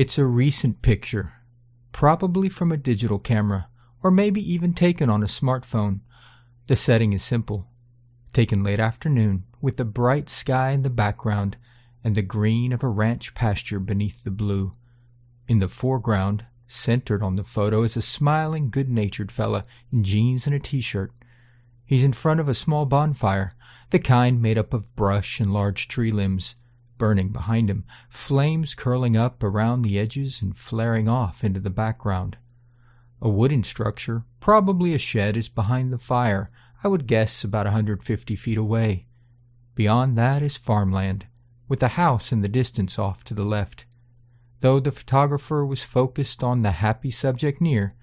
It's a recent picture, probably from a digital camera, or maybe even taken on a smartphone. The setting is simple. Taken late afternoon, with the bright sky in the background and the green of a ranch pasture beneath the blue. In the foreground, centered on the photo, is a smiling, good natured fella in jeans and a t shirt. He's in front of a small bonfire, the kind made up of brush and large tree limbs, burning behind him, flames curling up around the edges and flaring off into the background. A wooden structure, probably a shed, is behind the fire, I would guess about a 150 feet away. Beyond that is farmland, with a house in the distance off to the left. Though the photographer was focused on the happy subject near,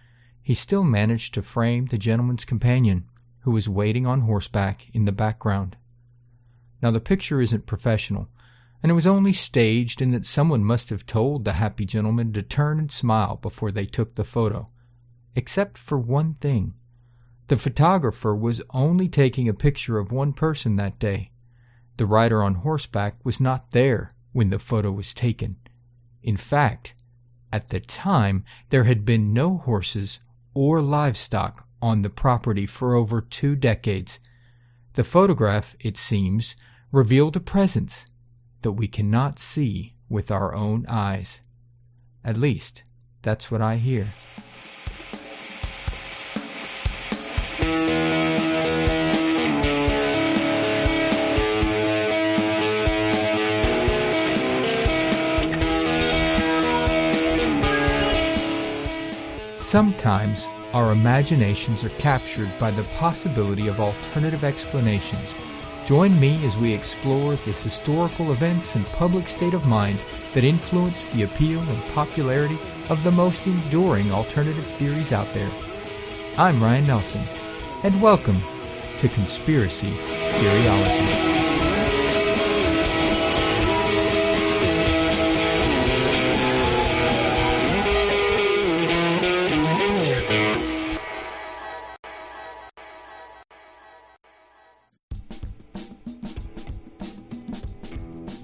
he still managed to frame the gentleman's companion, who was waiting on horseback in the background. Now, the picture isn't professional, and it was only staged in that someone must have told the happy gentleman to turn and smile before they took the photo. Except for one thing. The photographer was only taking a picture of one person that day. The rider on horseback was not there when the photo was taken. In fact, at the time, there had been no horses or livestock on the property for over two decades. The photograph, it seems, revealed a presence that we cannot see with our own eyes. At least, that's what I hear. Sometimes our imaginations are captured by the possibility of alternative explanations. Join me as we explore the historical events and public state of mind that influenced the appeal and popularity of the most enduring alternative theories out there. I'm Ryan Nelson, and welcome to Conspiracy Theoryology.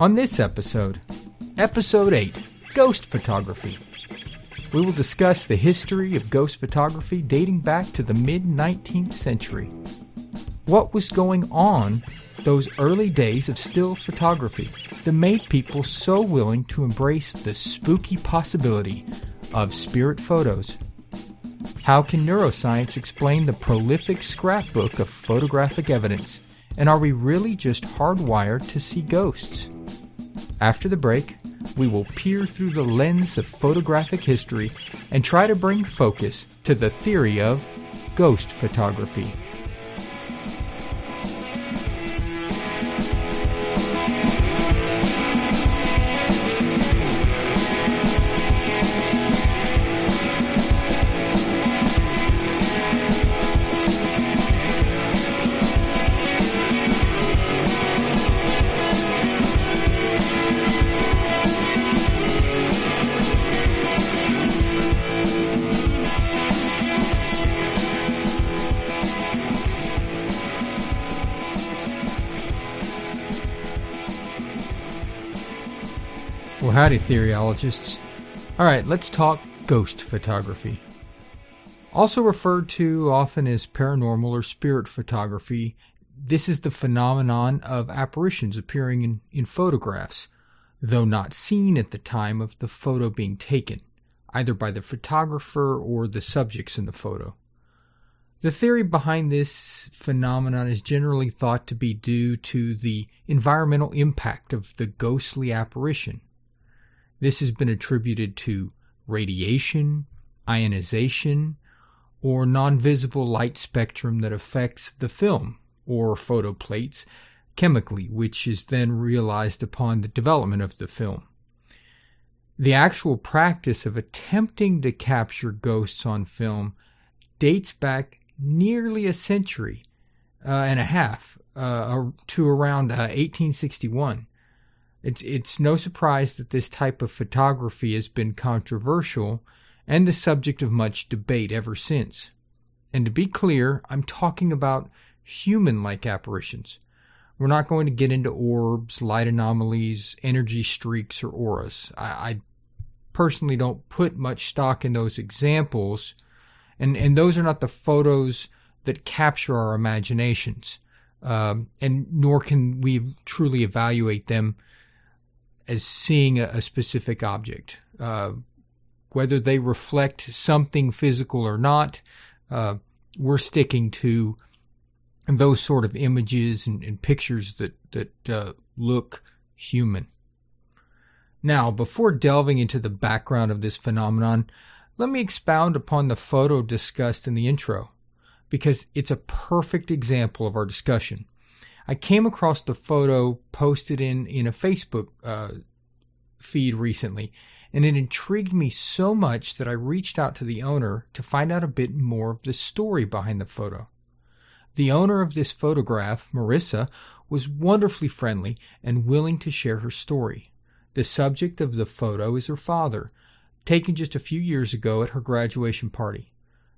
On this episode, Episode 8 Ghost Photography, we will discuss the history of ghost photography dating back to the mid 19th century. What was going on those early days of still photography that made people so willing to embrace the spooky possibility of spirit photos? How can neuroscience explain the prolific scrapbook of photographic evidence? And are we really just hardwired to see ghosts? After the break, we will peer through the lens of photographic history and try to bring focus to the theory of ghost photography. Howdy, theoryologists. All right, let's talk ghost photography. Also referred to often as paranormal or spirit photography, this is the phenomenon of apparitions appearing in, in photographs, though not seen at the time of the photo being taken, either by the photographer or the subjects in the photo. The theory behind this phenomenon is generally thought to be due to the environmental impact of the ghostly apparition. This has been attributed to radiation, ionization, or non visible light spectrum that affects the film or photoplates chemically, which is then realized upon the development of the film. The actual practice of attempting to capture ghosts on film dates back nearly a century uh, and a half uh, to around uh, 1861. It's, it's no surprise that this type of photography has been controversial and the subject of much debate ever since. And to be clear, I'm talking about human like apparitions. We're not going to get into orbs, light anomalies, energy streaks, or auras. I, I personally don't put much stock in those examples, and and those are not the photos that capture our imaginations, um, and nor can we truly evaluate them as seeing a, a specific object. Uh, whether they reflect something physical or not, uh, we're sticking to those sort of images and, and pictures that that uh, look human. Now, before delving into the background of this phenomenon, let me expound upon the photo discussed in the intro, because it's a perfect example of our discussion. I came across the photo posted in, in a Facebook uh, feed recently, and it intrigued me so much that I reached out to the owner to find out a bit more of the story behind the photo. The owner of this photograph, Marissa, was wonderfully friendly and willing to share her story. The subject of the photo is her father, taken just a few years ago at her graduation party.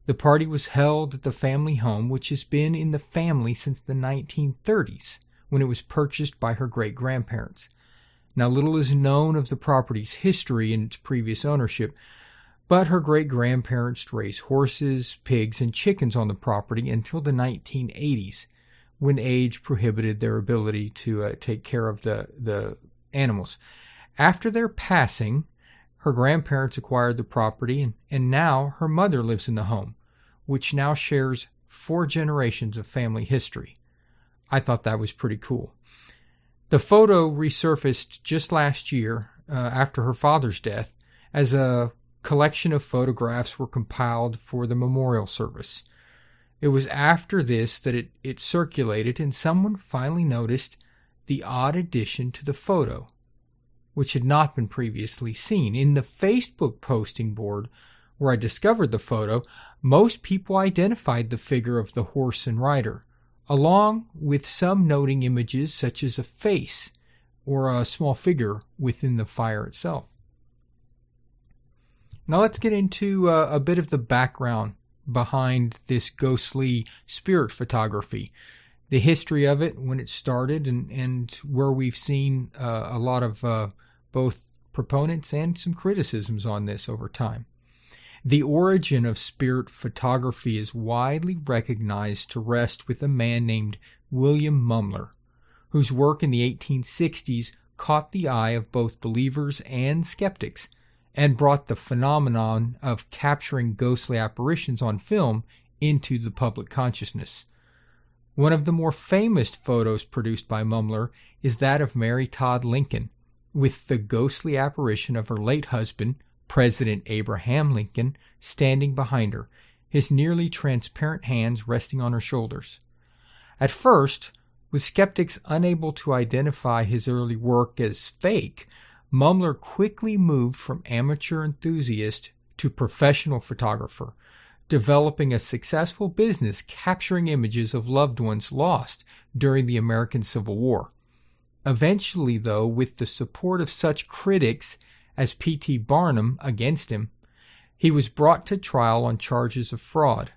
The party was held at the family home, which has been in the family since the 1930s, when it was purchased by her great grandparents. Now, little is known of the property's history and its previous ownership, but her great grandparents raised horses, pigs, and chickens on the property until the 1980s, when age prohibited their ability to uh, take care of the, the animals. After their passing, her grandparents acquired the property, and, and now her mother lives in the home, which now shares four generations of family history. I thought that was pretty cool. The photo resurfaced just last year uh, after her father's death as a collection of photographs were compiled for the memorial service. It was after this that it, it circulated and someone finally noticed the odd addition to the photo, which had not been previously seen. In the Facebook posting board where I discovered the photo, most people identified the figure of the horse and rider along with some noting images such as a face or a small figure within the fire itself. Now let's get into uh, a bit of the background behind this ghostly spirit photography, the history of it, when it started, and, and where we've seen uh, a lot of uh, both proponents and some criticisms on this over time. The origin of spirit photography is widely recognized to rest with a man named William Mumler, whose work in the 1860s caught the eye of both believers and skeptics and brought the phenomenon of capturing ghostly apparitions on film into the public consciousness. One of the more famous photos produced by Mumler is that of Mary Todd Lincoln, with the ghostly apparition of her late husband, President Abraham Lincoln standing behind her, his nearly transparent hands resting on her shoulders. At first, with skeptics unable to identify his early work as fake, Mumler quickly moved from amateur enthusiast to professional photographer, developing a successful business capturing images of loved ones lost during the American Civil War. Eventually, though, with the support of such critics as P.T. Barnum against him, he was brought to trial on charges of fraud.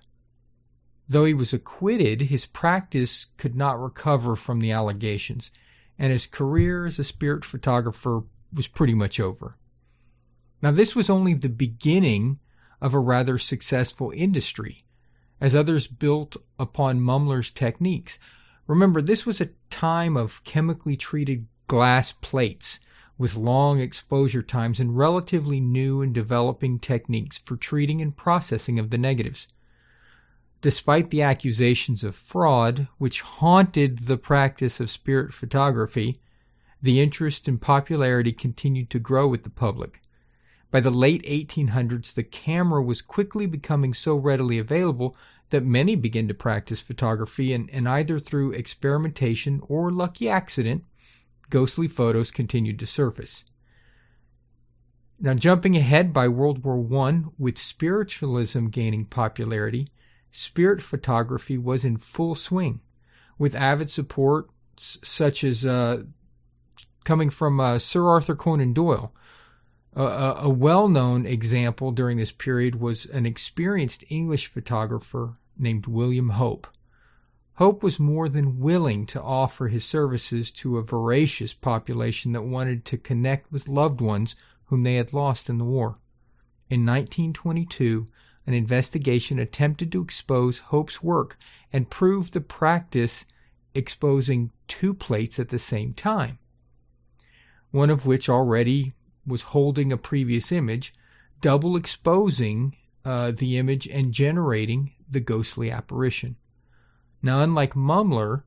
Though he was acquitted, his practice could not recover from the allegations, and his career as a spirit photographer was pretty much over. Now, this was only the beginning of a rather successful industry, as others built upon Mumler's techniques. Remember, this was a time of chemically treated glass plates with long exposure times and relatively new and developing techniques for treating and processing of the negatives. Despite the accusations of fraud, which haunted the practice of spirit photography, the interest and popularity continued to grow with the public. By the late 1800s, the camera was quickly becoming so readily available that many began to practice photography, and, and either through experimentation or lucky accident, ghostly photos continued to surface. Now, jumping ahead by World War I, with spiritualism gaining popularity, spirit photography was in full swing, with avid support such as uh, coming from uh, Sir Arthur Conan Doyle. Uh, a well known example during this period was an experienced English photographer named William Hope. Hope was more than willing to offer his services to a voracious population that wanted to connect with loved ones whom they had lost in the war. In 1922, an investigation attempted to expose Hope's work and prove the practice exposing two plates at the same time, one of which already was holding a previous image, double exposing uh, the image and generating the ghostly apparition. Now, unlike Mumler,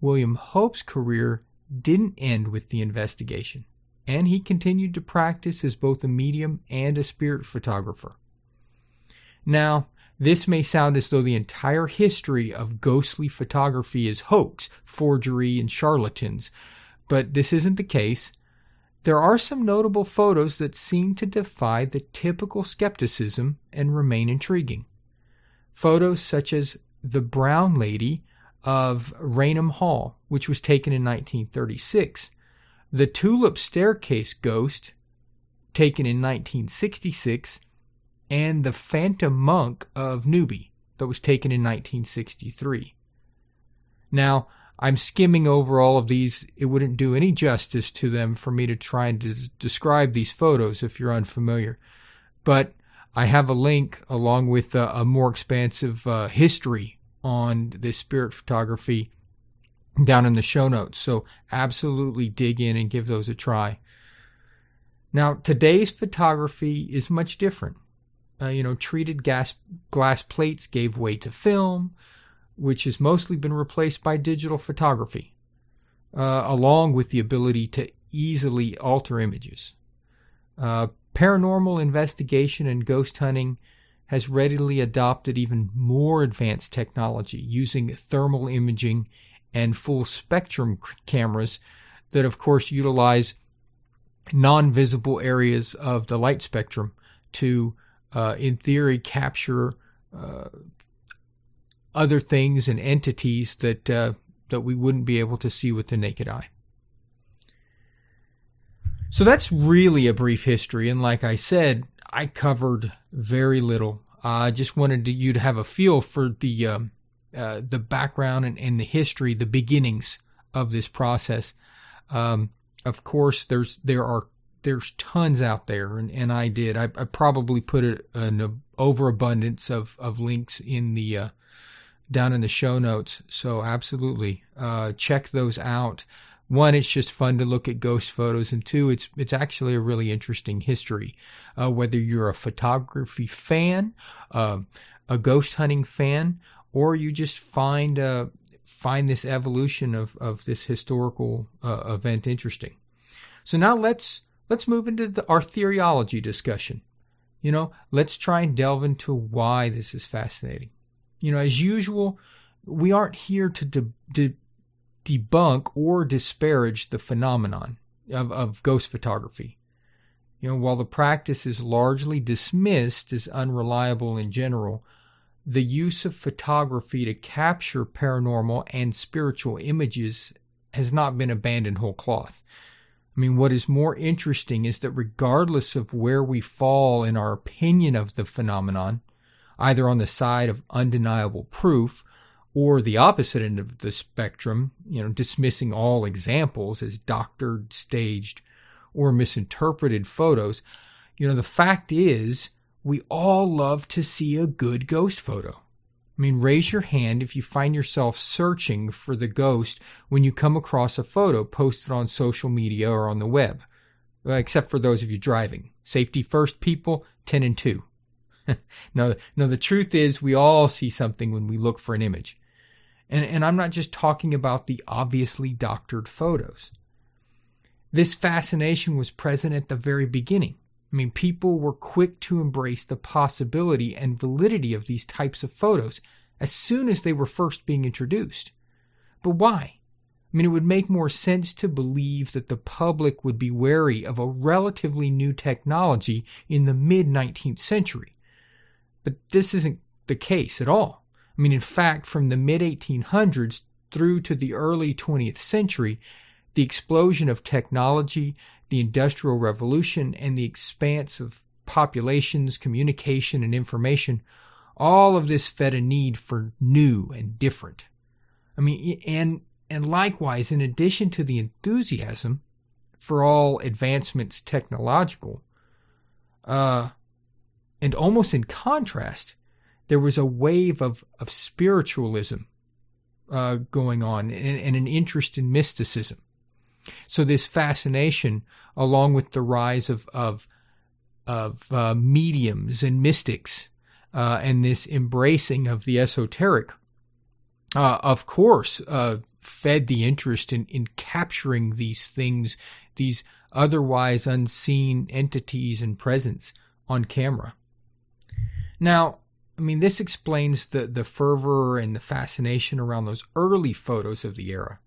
William Hope's career didn't end with the investigation, and he continued to practice as both a medium and a spirit photographer. Now, this may sound as though the entire history of ghostly photography is hoax, forgery, and charlatans, but this isn't the case. There are some notable photos that seem to defy the typical skepticism and remain intriguing. Photos such as the Brown Lady of Raynham Hall, which was taken in 1936, the Tulip Staircase Ghost, taken in 1966, and The Phantom Monk of Newby, that was taken in 1963. Now, I'm skimming over all of these. It wouldn't do any justice to them for me to try and des- describe these photos if you're unfamiliar. But I have a link along with a, a more expansive uh, history on this spirit photography down in the show notes. So absolutely dig in and give those a try. Now, today's photography is much different. Uh, you know, treated gas, glass plates gave way to film, which has mostly been replaced by digital photography, uh, along with the ability to easily alter images. Uh, paranormal investigation and ghost hunting has readily adopted even more advanced technology using thermal imaging and full spectrum cameras that, of course, utilize non visible areas of the light spectrum to uh, in theory, capture uh, other things and entities that uh, that we wouldn't be able to see with the naked eye. So that's really a brief history, and like I said, I covered very little. I just wanted to, you to have a feel for the um, uh, the background and, and, the history, the beginnings of this process. Um, of course, there's there are there's tons out there, and, and I did. I, I probably put an overabundance of, of links in the uh, down in the show notes. So absolutely, uh, check those out. One, it's just fun to look at ghost photos, and two, it's it's actually a really interesting history. Uh, whether you're a photography fan, uh, a ghost hunting fan, or you just find uh, find this evolution of of this historical uh, event interesting. So now let's let's move into the, our theoryology discussion. You know, let's try and delve into why this is fascinating. You know, as usual, we aren't here to de- de- debunk or disparage the phenomenon of, of ghost photography. You know, while the practice is largely dismissed as unreliable in general, the use of photography to capture paranormal and spiritual images has not been abandoned whole cloth. I mean, what is more interesting is that regardless of where we fall in our opinion of the phenomenon, either on the side of undeniable proof or the opposite end of the spectrum, you know, dismissing all examples as doctored, staged, or misinterpreted photos, you know, the fact is we all love to see a good ghost photo. I mean, raise your hand if you find yourself searching for the ghost when you come across a photo posted on social media or on the web, uh, except for those of you driving. Safety first, people, 10 and 2. no, no, the truth is we all see something when we look for an image. And, and I'm not just talking about the obviously doctored photos. This fascination was present at the very beginning. I mean, people were quick to embrace the possibility and validity of these types of photos as soon as they were first being introduced. But why? I mean, it would make more sense to believe that the public would be wary of a relatively new technology in the mid 19th century. But this isn't the case at all. I mean, in fact, from the mid 1800s through to the early 20th century, the explosion of technology the Industrial Revolution and the expanse of populations, communication, and information, all of this fed a need for new and different. I mean, and and likewise, in addition to the enthusiasm for all advancements technological, Uh, and almost in contrast, there was a wave of, of spiritualism uh, going on and, and, an interest in mysticism. So this fascination, along with the rise of of, of uh, mediums and mystics, uh, and this embracing of the esoteric, uh, of course, uh, fed the interest in, in capturing these things, these otherwise unseen entities and presence on camera. Now, I mean, this explains the, the fervor and the fascination around those early photos of the era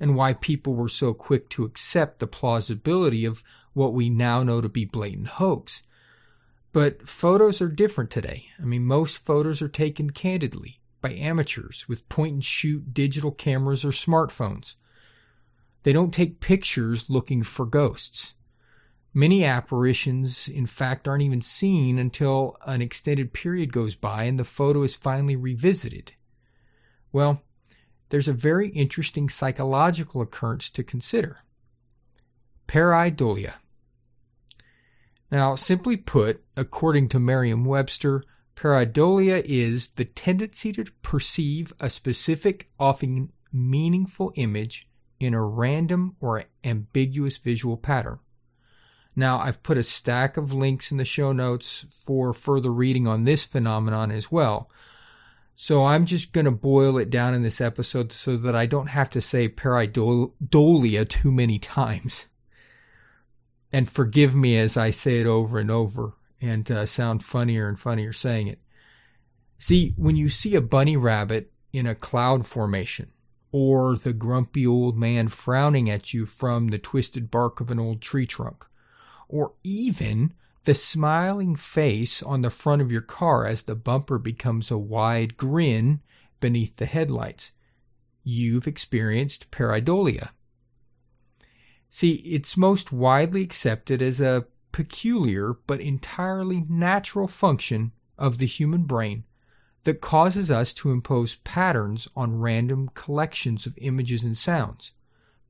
and why people were so quick to accept the plausibility of what we now know to be blatant hoax. But photos are different today. I mean, most photos are taken candidly by amateurs with point and shoot digital cameras or smartphones. They don't take pictures looking for ghosts. Many apparitions, in fact, aren't even seen until an extended period goes by and the photo is finally revisited. Well, there's a very interesting psychological occurrence to consider pareidolia. Now, simply put, according to Merriam Webster, pareidolia is the tendency to perceive a specific, often meaningful image in a random or ambiguous visual pattern. Now, I've put a stack of links in the show notes for further reading on this phenomenon as well. So I'm just going to boil it down in this episode so that I don't have to say pareidolia too many times. And forgive me as I say it over and over and uh, sound funnier and funnier saying it. See, when you see a bunny rabbit in a cloud formation, or the grumpy old man frowning at you from the twisted bark of an old tree trunk, or even the smiling face on the front of your car as the bumper becomes a wide grin beneath the headlights. You've experienced pareidolia. See, it's most widely accepted as a peculiar but entirely natural function of the human brain that causes us to impose patterns on random collections of images and sounds.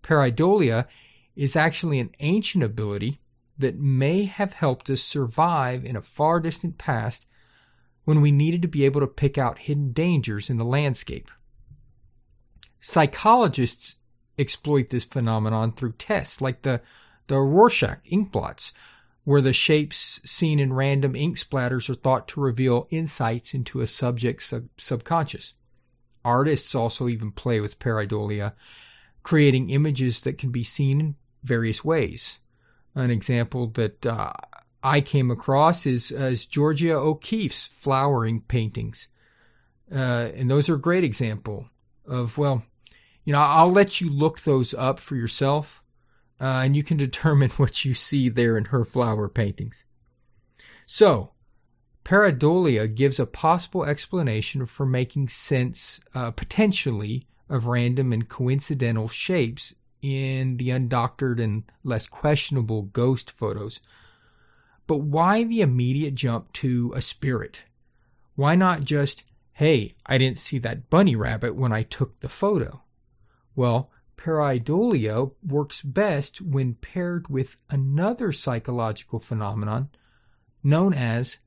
Pareidolia is actually an ancient ability that may have helped us survive in a far distant past when we needed to be able to pick out hidden dangers in the landscape. Psychologists exploit this phenomenon through tests like the, the Rorschach ink blots, where the shapes seen in random ink splatters are thought to reveal insights into a subject's sub- subconscious. Artists also even play with pareidolia, creating images that can be seen in various ways. An example that uh, I came across is, Georgia O'Keeffe's flowering paintings. Uh, and those are a great example of, well, you know, I'll let you look those up for yourself, uh, and you can determine what you see there in her flower paintings. So, pareidolia gives a possible explanation for making sense, uh, potentially, of random and coincidental shapes in the undoctored and less questionable ghost photos. But why the immediate jump to a spirit? Why not just, hey, I didn't see that bunny rabbit when I took the photo? Well, pareidolia works best when paired with another psychological phenomenon known as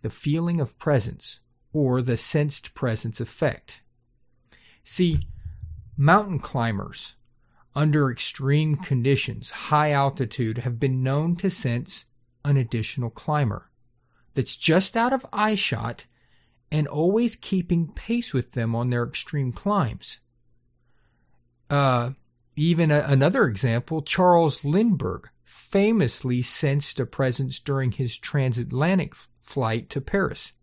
the feeling of presence or the sensed presence effect. See, mountain climbers under extreme conditions, high altitude, have been known to sense an additional climber that's just out of eyeshot and always keeping pace with them on their extreme climbs. Uh, even a, another example, Charles Lindbergh famously sensed a presence during his transatlantic flight to Paris.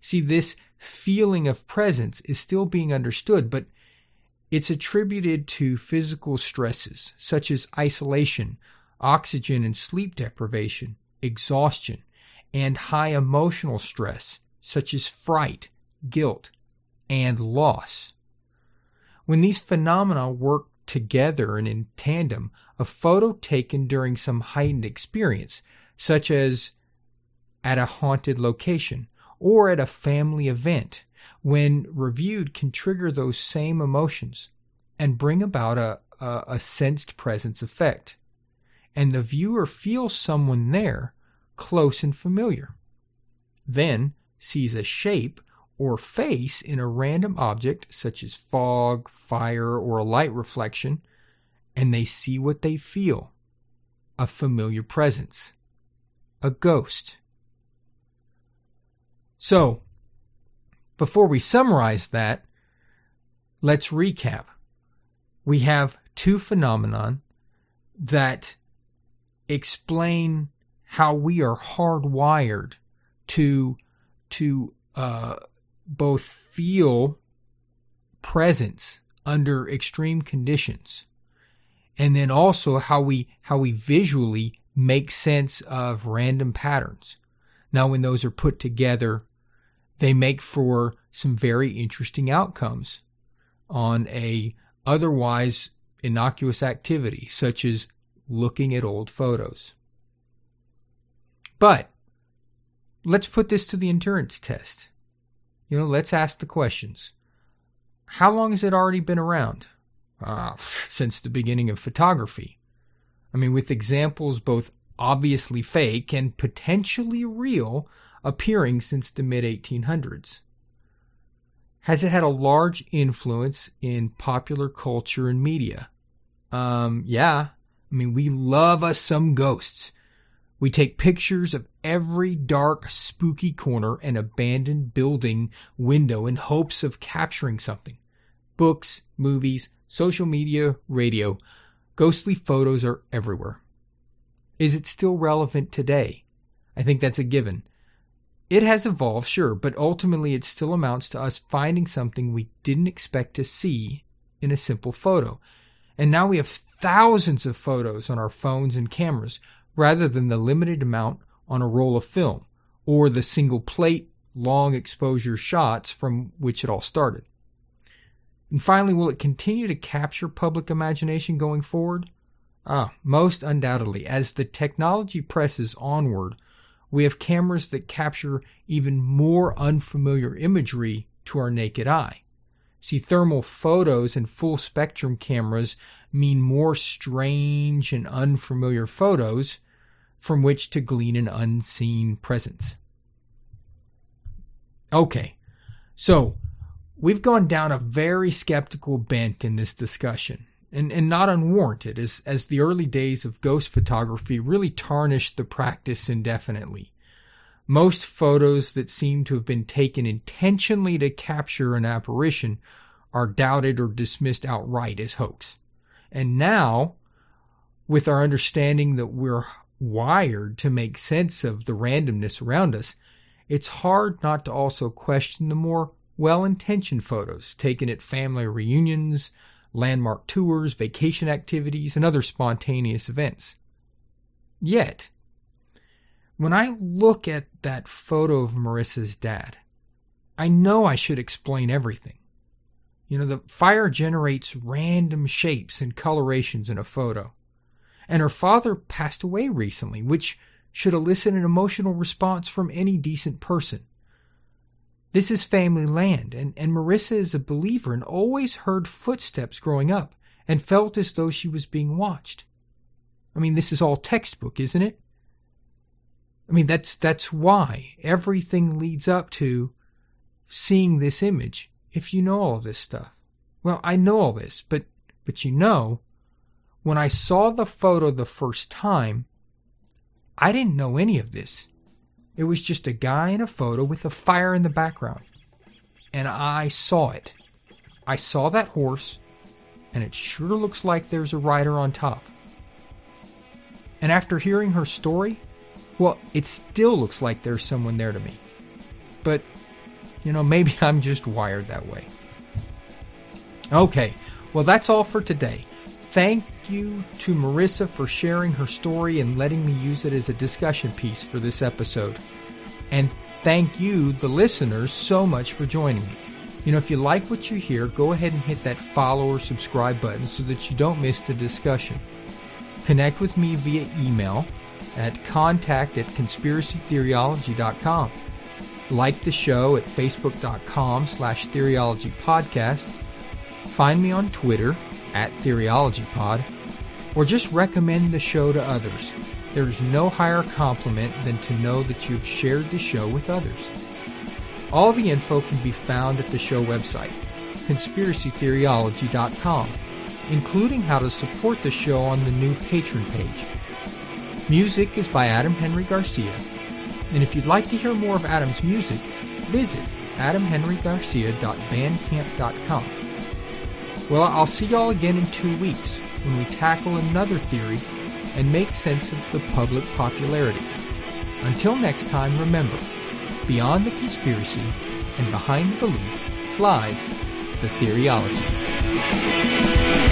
See, this feeling of presence is still being understood, but it's attributed to physical stresses such as isolation, oxygen and sleep deprivation, exhaustion, and high emotional stress such as fright, guilt, and loss. When these phenomena work together and in tandem, a photo taken during some heightened experience, such as at a haunted location or at a family event, when reviewed, can trigger those same emotions and bring about a, a, a sensed presence effect. And the viewer feels someone there, close and familiar. Then sees a shape or face in a random object, such as fog, fire, or a light reflection, and they see what they feel a familiar presence, a ghost. So, before we summarize that, let's recap. We have two phenomenon that explain how we are hardwired to to uh, both feel presence under extreme conditions and then also how we how we visually make sense of random patterns now when those are put together they make for some very interesting outcomes on a otherwise innocuous activity such as looking at old photos but let's put this to the endurance test you know, let's ask the questions. How long has it already been around? Uh, since the beginning of photography. I mean, with examples both obviously fake and potentially real appearing since the mid 1800s. Has it had a large influence in popular culture and media? Um, yeah. I mean, we love us some ghosts. We take pictures of every dark, spooky corner and abandoned building window in hopes of capturing something. Books, movies, social media, radio, ghostly photos are everywhere. Is it still relevant today? I think that's a given. It has evolved, sure, but ultimately it still amounts to us finding something we didn't expect to see in a simple photo. And now we have thousands of photos on our phones and cameras rather than the limited amount on a roll of film or the single plate long exposure shots from which it all started. And finally, will it continue to capture public imagination going forward? Ah, most undoubtedly. As the technology presses onward, we have cameras that capture even more unfamiliar imagery to our naked eye. See, thermal photos and full spectrum cameras mean more strange and unfamiliar photos from which to glean an unseen presence. Okay, so we've gone down a very skeptical bent in this discussion, and, and not unwarranted, as, as the early days of ghost photography really tarnished the practice indefinitely. Most photos that seem to have been taken intentionally to capture an apparition are doubted or dismissed outright as hoax. And now, with our understanding that we're wired to make sense of the randomness around us, it's hard not to also question the more well intentioned photos taken at family reunions, landmark tours, vacation activities, and other spontaneous events. Yet, when I look at that photo of Marissa's dad, I know I should explain everything. You know, the fire generates random shapes and colorations in a photo and her father passed away recently, which should elicit an emotional response from any decent person. This is family land, and, and Marissa is a believer and always heard footsteps growing up and felt as though she was being watched. I mean, this is all textbook, isn't it? I mean, that's that's why everything leads up to seeing this image. If you know all this stuff, well, I know all this, but but you know when I saw the photo the first time, I didn't know any of this. It was just a guy in a photo with a fire in the background. And I saw it. I saw that horse, and it sure looks like there's a rider on top. And after hearing her story, well, it still looks like there's someone there to me. But, you know, maybe I'm just wired that way. Okay, well, that's all for today. Thank you to Marissa for sharing her story and letting me use it as a discussion piece for this episode. And thank you, the listeners, so much for joining me. You know, if you like what you hear, go ahead and hit that follow or subscribe button so that you don't miss the discussion. Connect with me via email at contact at conspiracytheoryology.com. Like the show at facebook.com slash theoryologypodcast. Find me on Twitter at TheoryologyPod, or just recommend the show to others. There is no higher compliment than to know that you've shared the show with others. All the info can be found at the show website, conspiracytheoryology.com, including how to support the show on the new Patreon page. Music is by Adam Henry Garcia, and if you'd like to hear more of Adam's music, visit adamhenrygarcia.bandcamp.com. Well, I'll see y'all again in two weeks when we tackle another theory and make sense of the public popularity. Until next time, remember, beyond the conspiracy and behind the belief lies the theoryology.